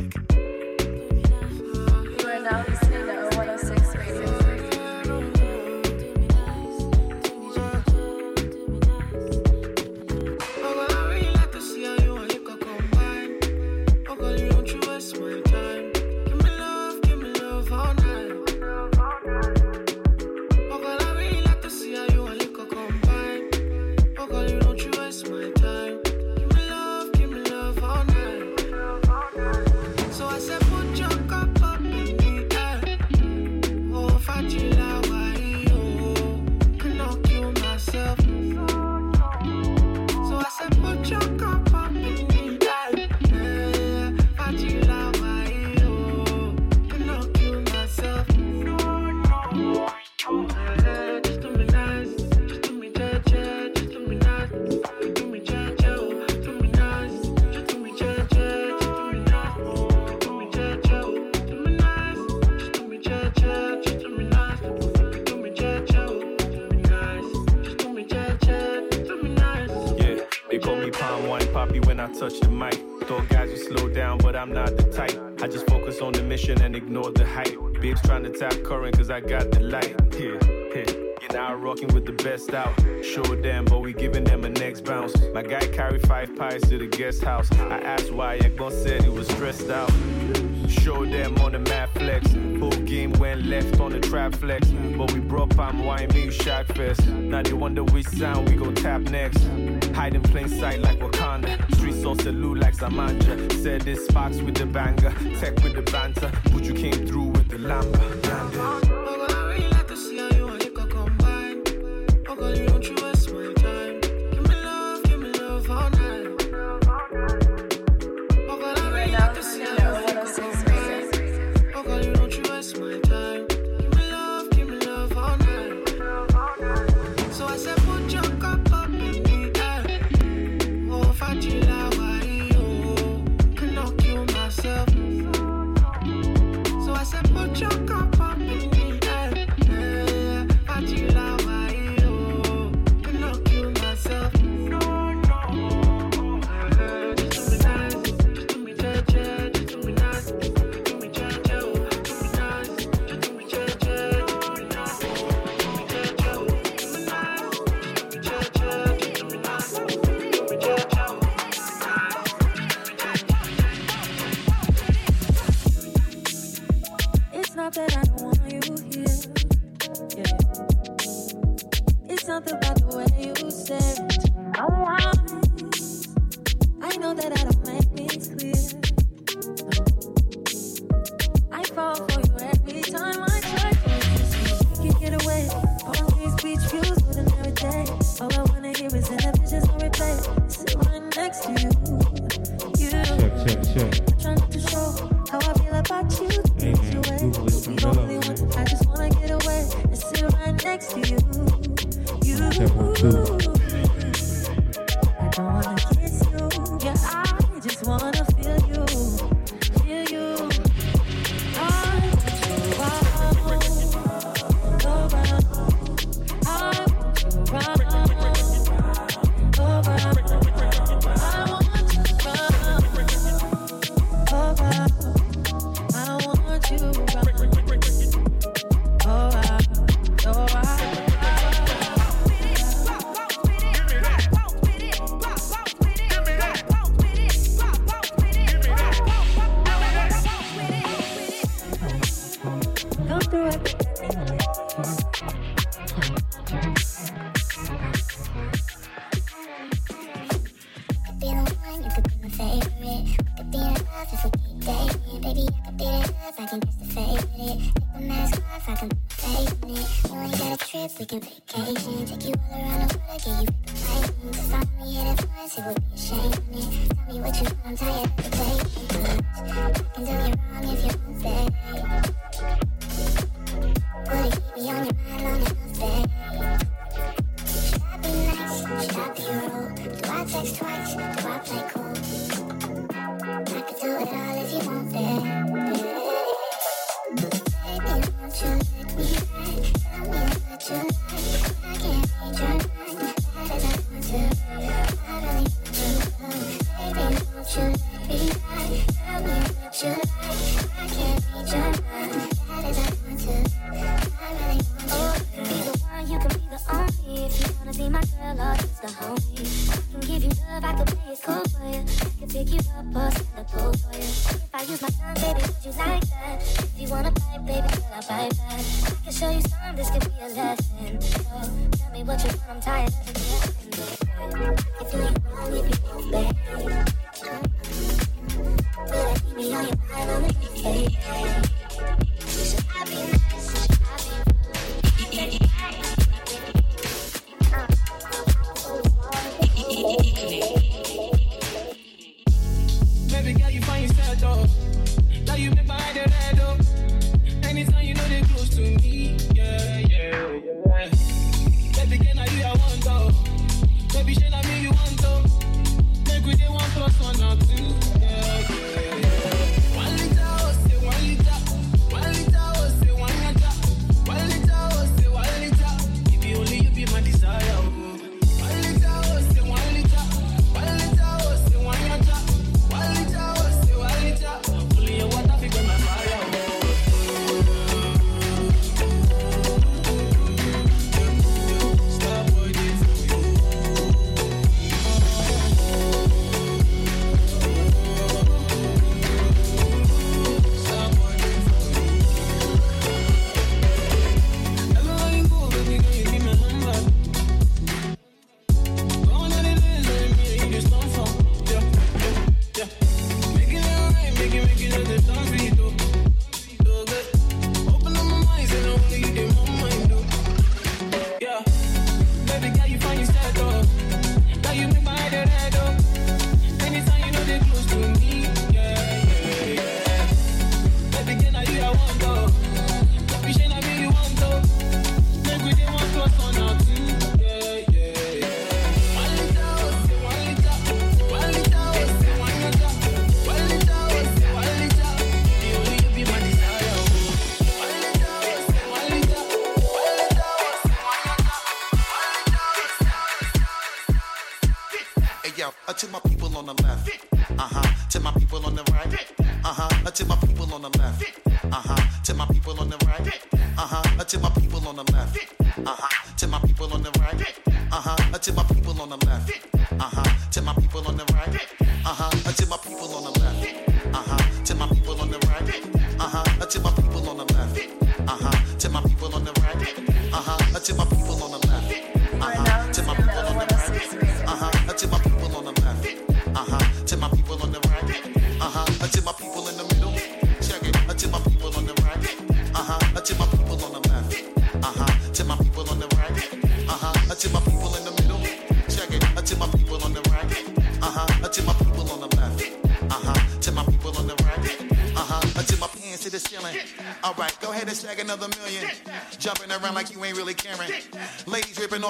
music. Call me Palm wine Poppy when I touch the mic. Thought guys would slow down, but I'm not the type. I just focus on the mission and ignore the hype. Babes trying to tap current cause I got the light. Yeah, yeah. You now rocking with the best out. Show them, but we giving them a next bounce. My guy carried five pies to the guest house. I asked why, Egon said he was stressed out. Show them on the map flex. Whole game went left on the trap flex. But we brought palm wine, me shot fest. Now they wonder which sound we go tap next. Hide in plain sight like Wakanda. Street sauce salute like Samanja. Said this Fox with the banger, tech with the banter. But you came through with the lamba.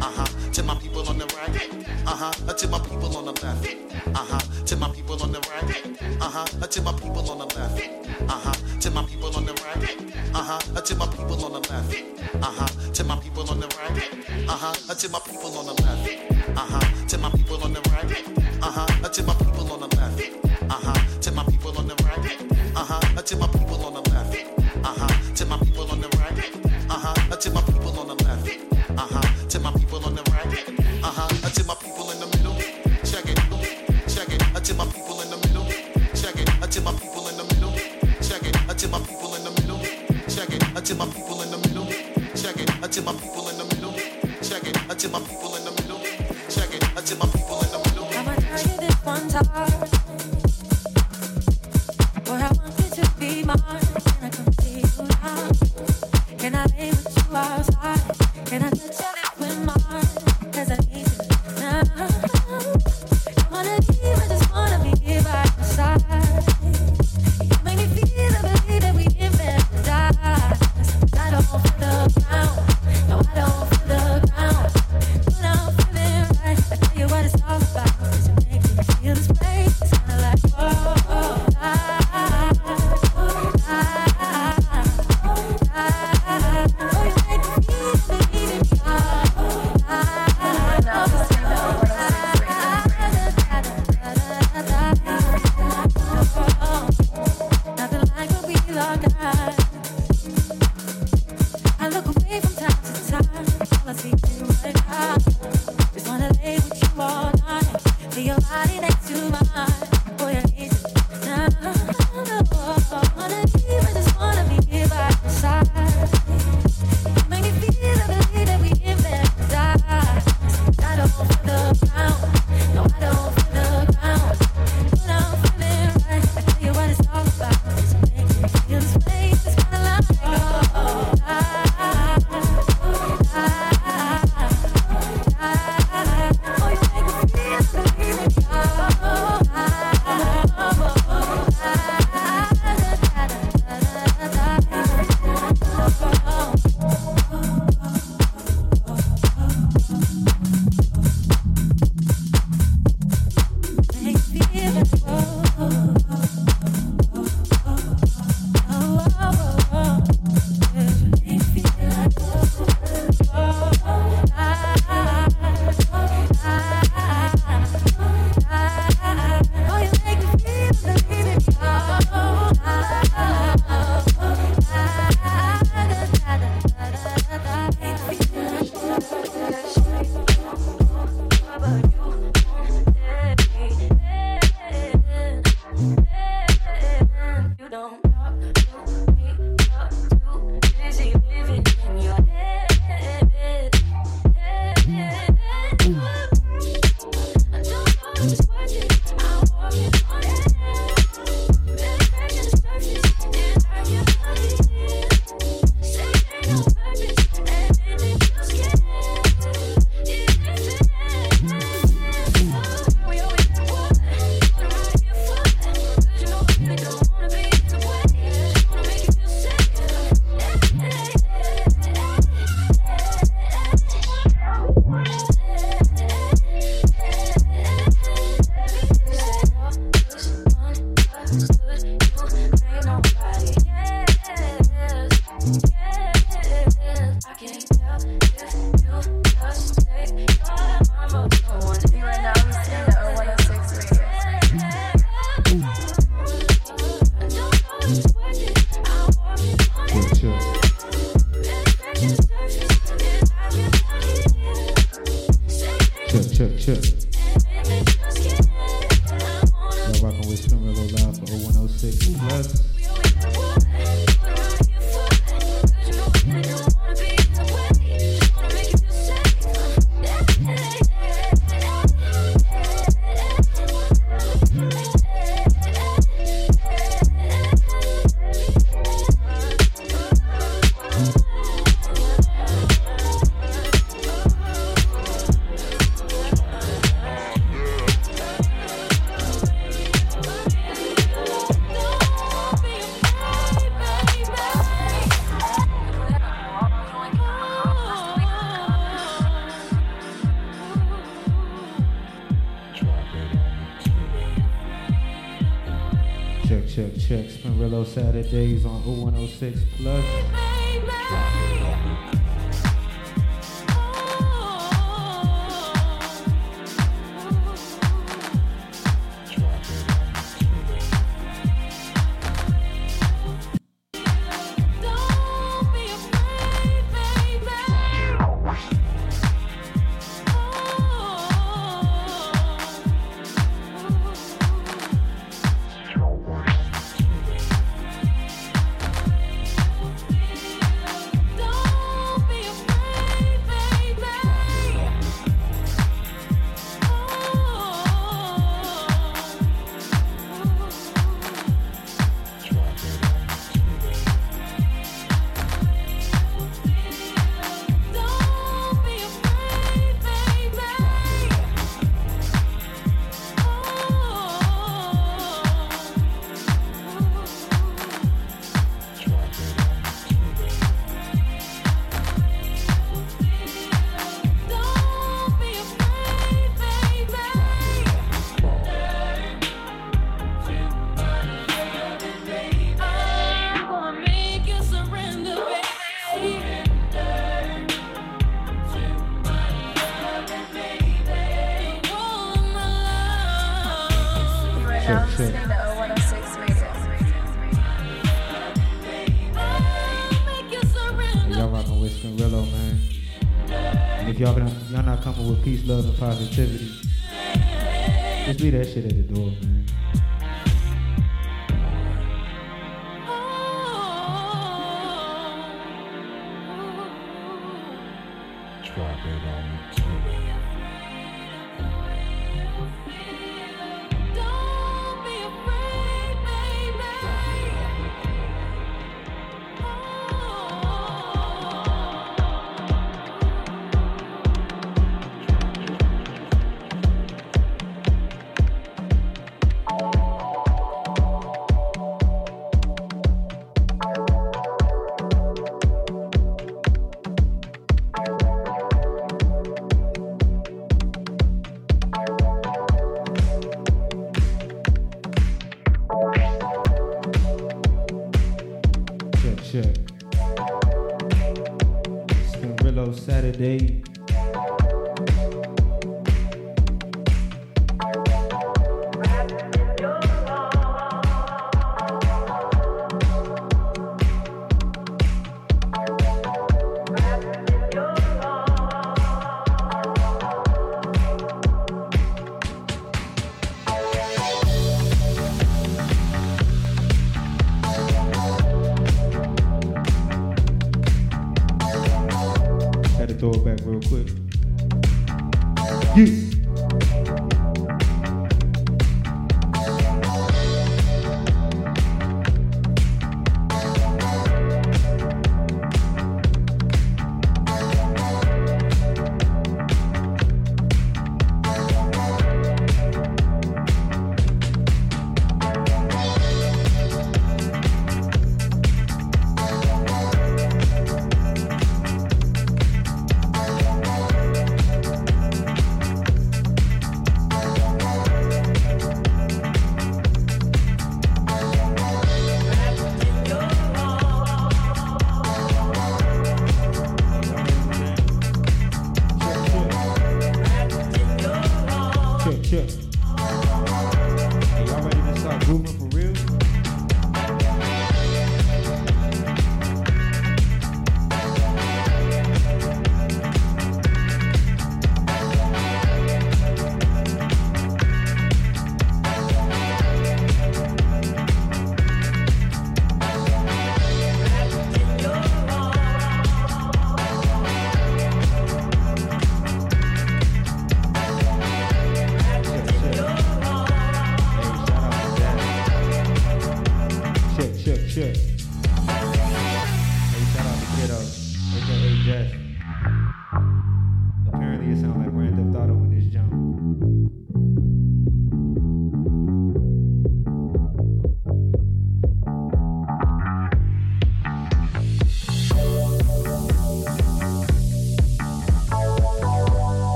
Uh huh. To my people on the right. Uh huh. To my people on the left. Uh huh. To my people on the right. Uh huh. To my people on the left. Uh huh. To my people on the right. Uh huh. To my people on the left. Uh huh. To my people on the right. Uh huh. To my people on the left. Uh huh. To my people on the right. Uh huh. To my people on the left. Uh huh. Saturdays on O106 Plus. Positivity. Just leave that shit at the door, man.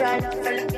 Hey,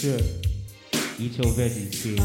是 Eat Your Veggies。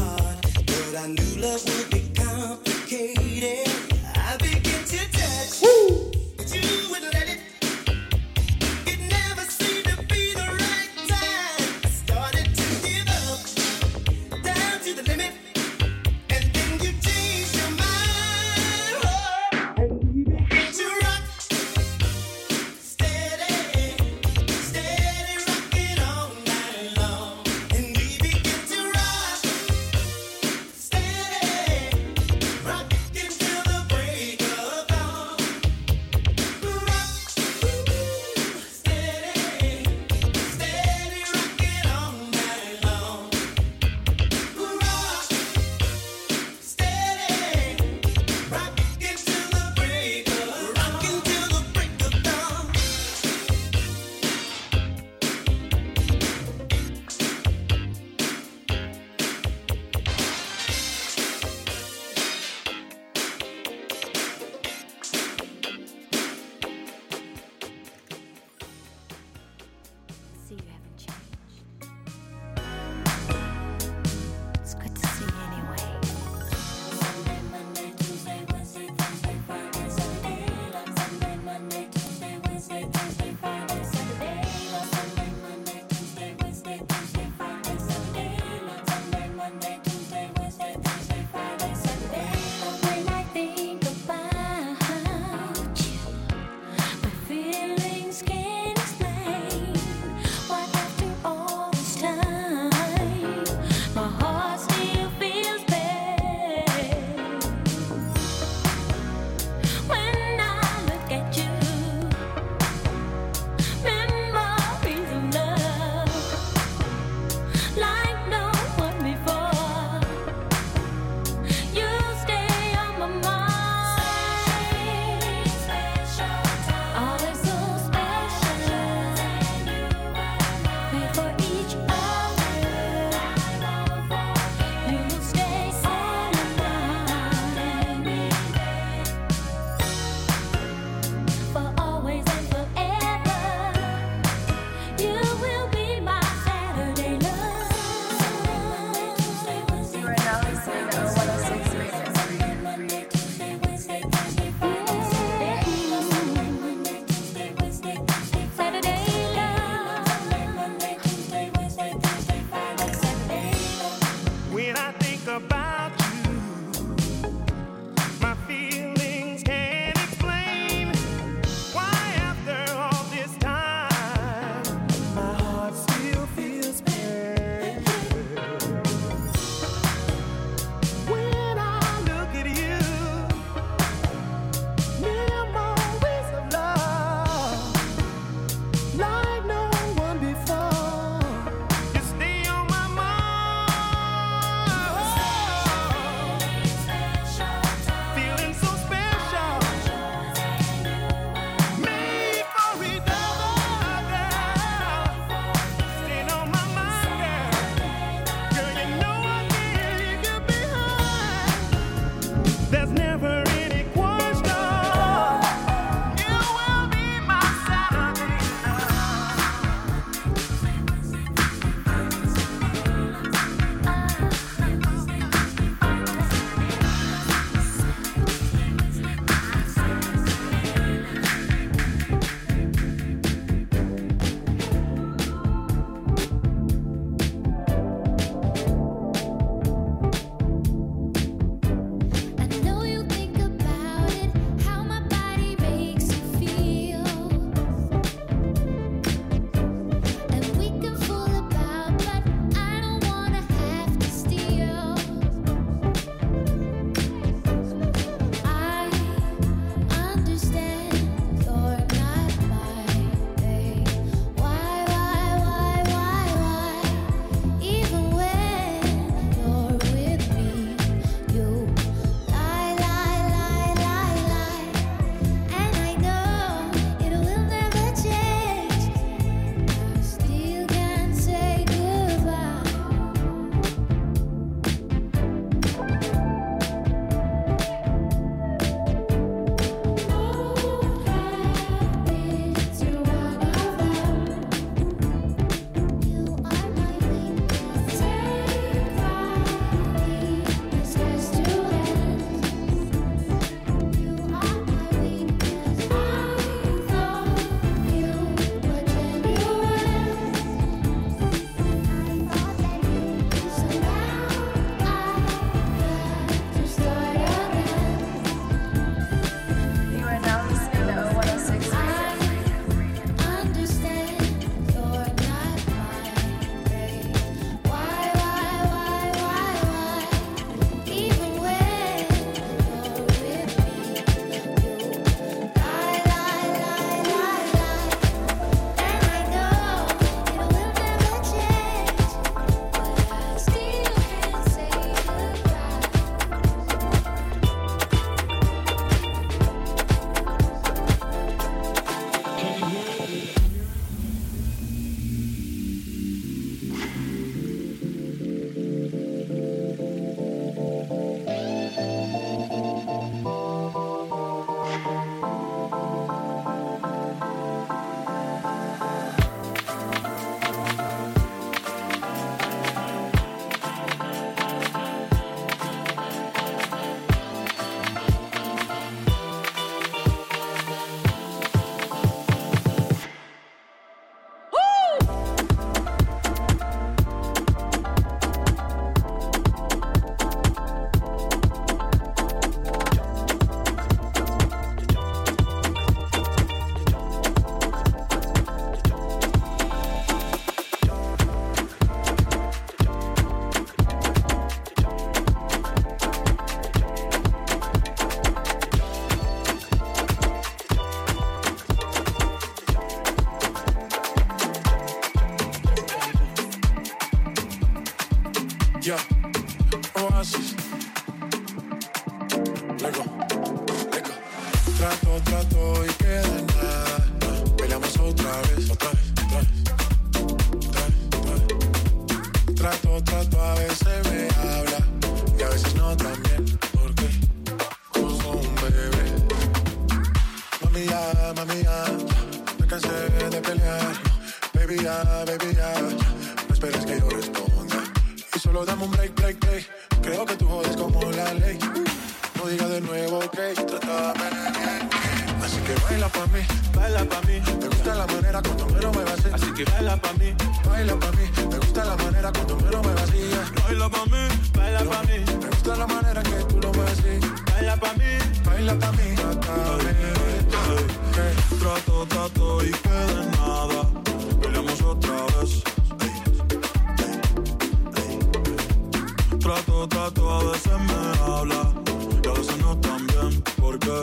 Trato, trato, a veces me habla y a veces no tan bien, porque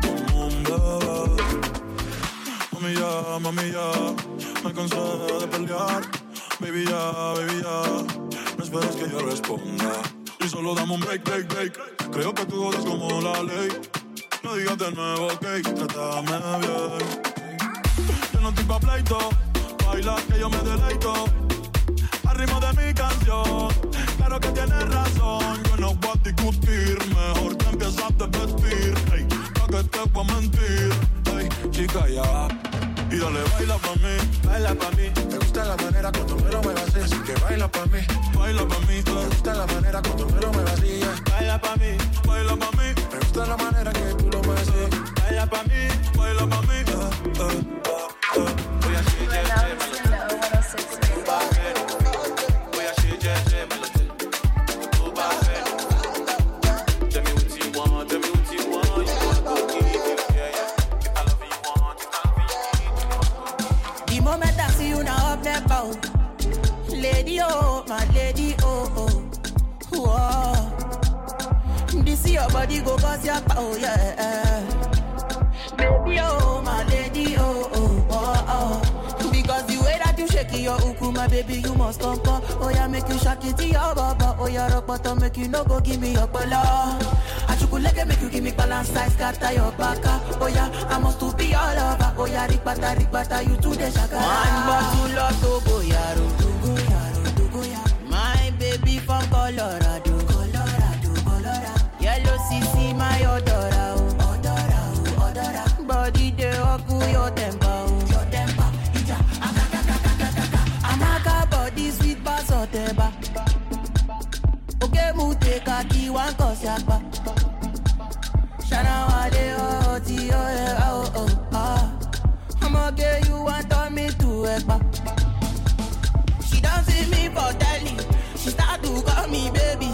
como un bebé. Mami ya, mami ya, me cansé de pelear. Baby ya, baby ya, no esperes que yo responda. Y solo dame un break, break, break. Creo que tú jodes como la ley. No digas de nuevo, ok, trátame bien. Yo no estoy pa' pleito, baila que yo me deleito al de mi canción. Claro que tienes razón, yo no voy a discutir. Mejor que empiezas a vestir, ey, pa' que te voy a mentir. Ey, chica, ya. Y dale, baila pa' mí, baila pa' mí. Me gusta la manera cuando me lo me vacías. Así que baila pa' mí, baila pa' mí. Me gusta la manera cuando me lo me vacías. Baila pa' mí, baila pa' mí. Me gusta la manera que tú lo me vacías. Baila pa' mí, baila pa' mí. Eh, eh, eh, eh. Voy a Lady oh, my lady oh oh. Whoa. This is your body go cause your power oh, yeah. Baby oh, my lady oh oh oh oh. Because the way that you shake your uku my baby you must come come Oh yeah make you shake it to your baba. Oh yeah rock bottom make you no go give me your bala Achukuleke make you give me balance size scatter your baka. Oh yeah I must to be all over. Oh yeah rikbata rikbata you to the shaka. One bottle of Togo yaro Colorado. Colorado Colorado Yellow CC my odora. Oh Odora odora Body dey oku your temper oh Your temper Ija akakakakakaka Amaka body sweet bass oteba. Oke mu take a key one cause yakpa Shana wale oh ti oh oh oh ah I'ma get you want turn me to ekpa She don't see me for telly To call me baby.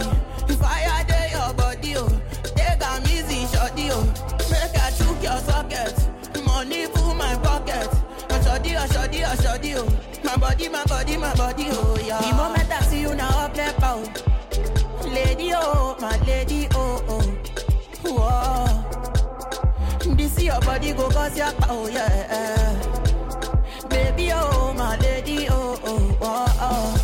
Fire dey your body oh Take am easy shorty oh. Make I chook your socket. Money full my pocket. Ashodi, ashodi, ashodi oh. My body, my body, my body oh yeah. The moment I see you now up there bow Lady oh, my lady oh oh. Whoa. This your body go cause your power, yeah. Baby, oh, my lady, oh, oh, oh, oh.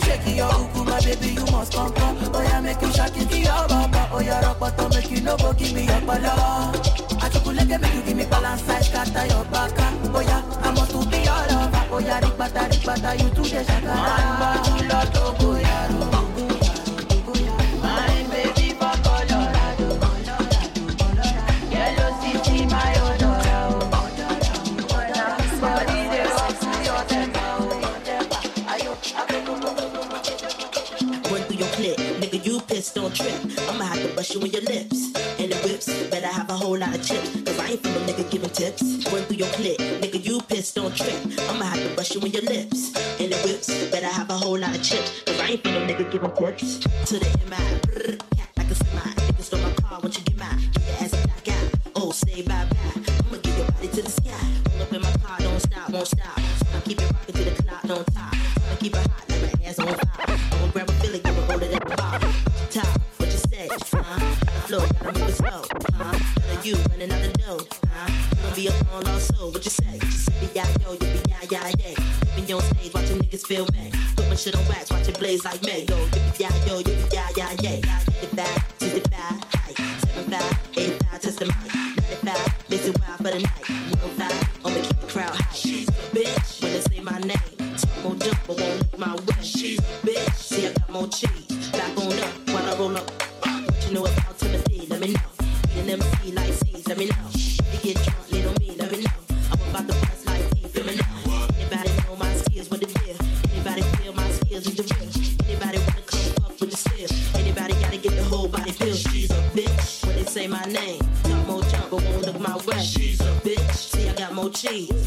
Shake your uku, my baby, you must come come. Oh, yeah, make you shake it to your baba. Oh, yeah, rock bottom, make you no go give me your pala. I took make you give me balance size, scatter your baka. Oh, yeah, I must to be all over. Oh, yeah, rikbata, rikbata, you to the shaka. Man, but you love to go, don't trip. I'ma have to bust you in your lips. And the whips, better have a whole lot of chips. Cause I ain't from a nigga giving tips. Run through your clip, nigga, you pissed, don't trip. I'ma have to bust you in your lips. And the whips, better have a whole lot of chips. Cause I ain't from a nigga giving tips. To the MI, cat like a semi. Nigga stole my car, what you get mine? Get your ass a out. Oh, say bye bye. I'ma give your body to the sky. Pull up in my car, don't stop, won't stop. I keep it rocking to the clock, don't top. on our soul. What you say? She said, yeah, yo, yippee, yeah, yeah, yeah. Living on stage, watching niggas feel bad. Put my shit on wax, watch it blaze like me. Yo, yippee, yeah, yo, yippee, yeah, yeah, yeah. Get back. G.